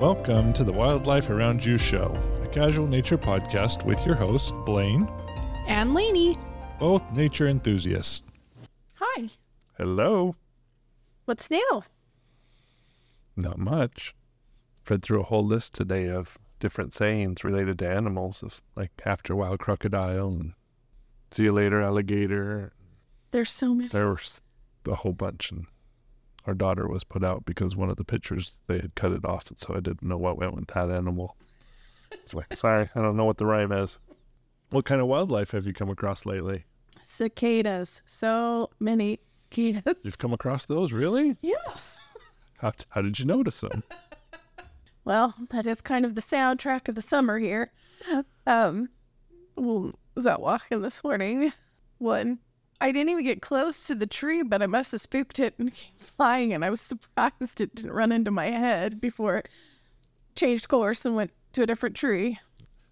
Welcome to the Wildlife Around You Show, a casual nature podcast with your hosts, Blaine, and Lainey. both nature enthusiasts. Hi. Hello. What's new? Not much. Read through a whole list today of different sayings related to animals, of like after a wild crocodile and see you later alligator. There's so many. There was a whole bunch, and our daughter was put out because one of the pictures they had cut it off, and so I didn't know what went with that animal. It's like, sorry, I don't know what the rhyme is. What kind of wildlife have you come across lately? Cicadas. So many cicadas. You've come across those, really? Yeah. How, how did you notice them? Well, that is kind of the soundtrack of the summer here. Um, well, was out walking this morning. One, I didn't even get close to the tree, but I must have spooked it and came flying, and I was surprised it didn't run into my head before it changed course and went to a different tree.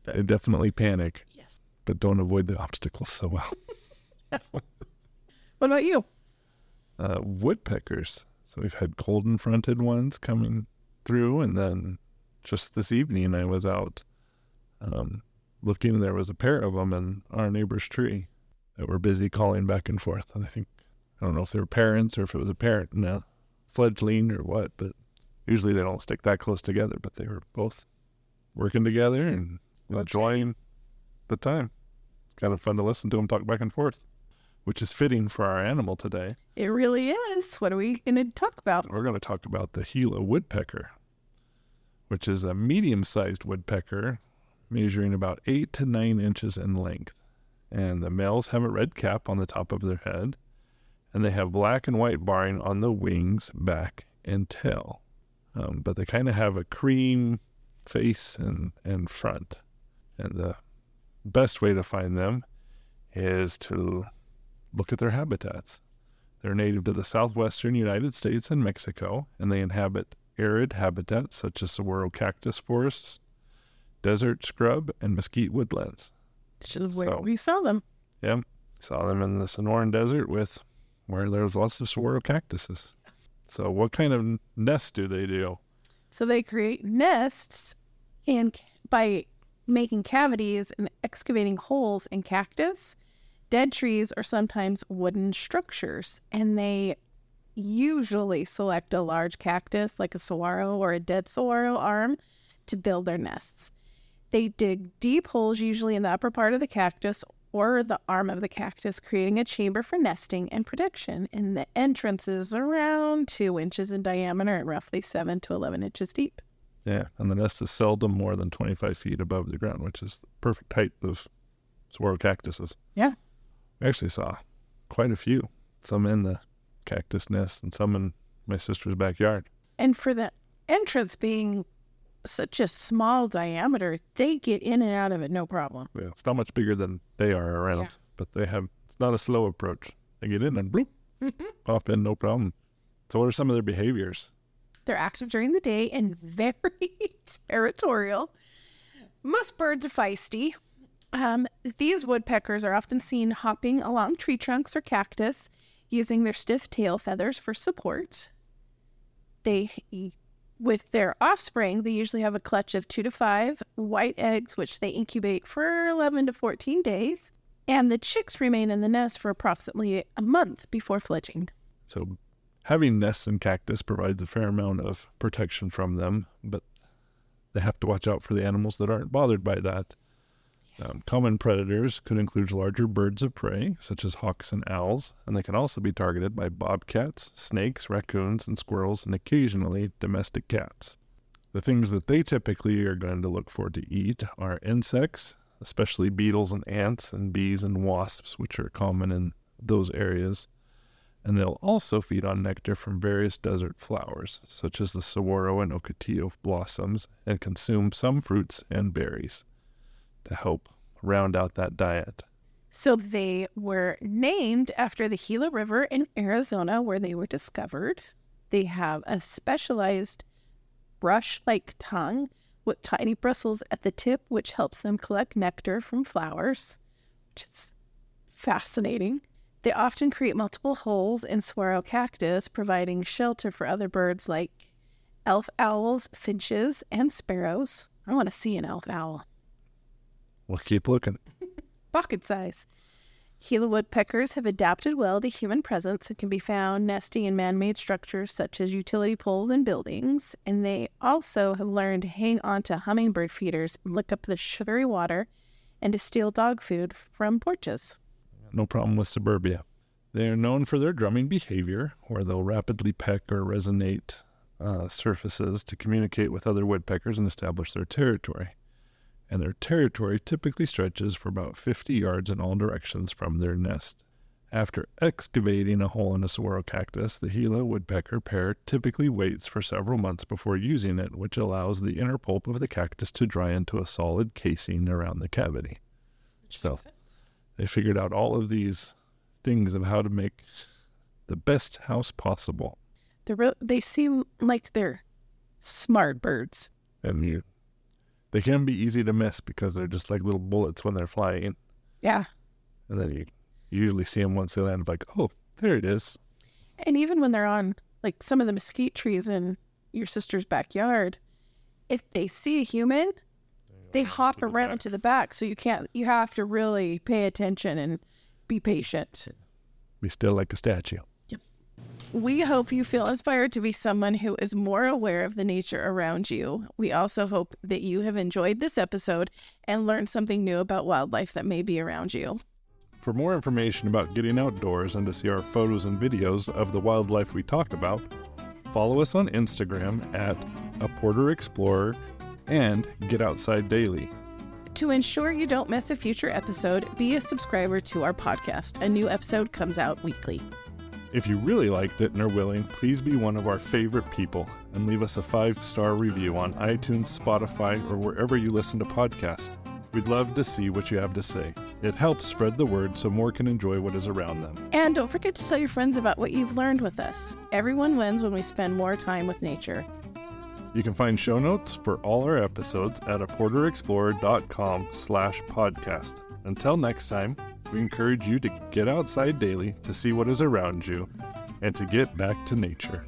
I definitely panic, Yes. but don't avoid the obstacles so well. What about you? Uh, woodpeckers. So we've had golden fronted ones coming through, and then just this evening I was out um, looking, and there was a pair of them in our neighbor's tree that were busy calling back and forth. And I think, I don't know if they were parents or if it was a parent and a fledgling or what, but usually they don't stick that close together, but they were both working together and enjoying the time. It's kind of fun to listen to them talk back and forth, which is fitting for our animal today. It really is. What are we going to talk about? We're going to talk about the Gila woodpecker, which is a medium sized woodpecker measuring about eight to nine inches in length. And the males have a red cap on the top of their head, and they have black and white barring on the wings, back, and tail. Um, but they kind of have a cream face and, and front. And the best way to find them is to look at their habitats. They're native to the southwestern United States and Mexico, and they inhabit arid habitats such as saguaro cactus forests, desert scrub, and mesquite woodlands. Which is where So- we saw them. Yeah, saw them in the Sonoran Desert with where there's lots of saguaro cactuses. So, what kind of nests do they do? So they create nests and by making cavities and excavating holes in cactus, dead trees, or sometimes wooden structures. And they usually select a large cactus like a saguaro or a dead saguaro arm to build their nests. They dig deep holes, usually in the upper part of the cactus or the arm of the cactus, creating a chamber for nesting and protection. And the entrance is around two inches in diameter and roughly seven to 11 inches deep. Yeah, and the nest is seldom more than 25 feet above the ground, which is the perfect height of saguaro cactuses. Yeah. We actually saw quite a few, some in the cactus nests and some in my sister's backyard. And for the entrance being such a small diameter, they get in and out of it no problem. Yeah, it's not much bigger than they are around, Yeah. but they have, it's not a slow approach. They get in and bloop, pop in, no problem. So, what are some of their behaviors? They're active during the day and very territorial. Most birds are feisty. Um, these woodpeckers are often seen hopping along tree trunks or cactus, using their stiff tail feathers for support. They, with their offspring, they usually have a clutch of two to five white eggs, which they incubate for 11 to 14 days. And the chicks remain in the nest for approximately a month before fledging. So, having nests in cactus provides a fair amount of protection from them, but they have to watch out for the animals that aren't bothered by that. Um, common predators could include larger birds of prey, such as hawks and owls, and they can also be targeted by bobcats, snakes, raccoons, and squirrels, and occasionally domestic cats. The things that they typically are going to look for to eat are insects, especially beetles and ants, and bees and wasps, which are common in those areas. And they'll also feed on nectar from various desert flowers, such as the saguaro and ocotillo blossoms, and consume some fruits and berries to help round out that diet. So they were named after the Gila River in Arizona, where they were discovered. They have a specialized brush like tongue, with tiny bristles at the tip, which helps them collect nectar from flowers, which is fascinating. They often create multiple holes in saguaro cactus, providing shelter for other birds like elf owls, finches, and sparrows. I want to see an elf owl. We'll keep looking. Pocket size. Gila woodpeckers have adapted well to human presence and can be found nesting in man made structures such as utility poles and buildings. And they also have learned to hang on to hummingbird feeders and lick up the sugary water and to steal dog food from porches. No problem with suburbia. They are known for their drumming behavior, where they'll rapidly peck or resonate uh, surfaces to communicate with other woodpeckers and establish their territory and their territory typically stretches for about 50 yards in all directions from their nest. After excavating a hole in a saguaro cactus, the Gila woodpecker pair typically waits for several months before using it, which allows the inner pulp of the cactus to dry into a solid casing around the cavity. So they figured out all of these things of how to make the best house possible. They're re- they seem like they're smart birds. And you they can be easy to miss because they're just like little bullets when they're flying. Yeah. And then you, you usually see them once they land, like, oh, there it is. And even when they're on like some of the mesquite trees in your sister's backyard, if they see a human, they hop to around the to the back. So you can't, you have to really pay attention and be patient. Be still like a statue. We hope you feel inspired to be someone who is more aware of the nature around you. We also hope that you have enjoyed this episode and learned something new about wildlife that may be around you. For more information about getting outdoors and to see our photos and videos of the wildlife we talked about, follow us on Instagram at a Porter Explorer and Get Outside Daily. To ensure you don't miss a future episode, be a subscriber to our podcast. A new episode comes out weekly. If you really liked it and are willing, please be one of our favorite people and leave us a five star review on iTunes, Spotify, or wherever you listen to podcasts. We'd love to see what you have to say. It helps spread the word so more can enjoy what is around them. And don't forget to tell your friends about what you've learned with us. Everyone wins when we spend more time with nature. You can find show notes for all our episodes at aporterexplorer.com slash podcast. Until next time, we encourage you to get outside daily to see what is around you and to get back to nature.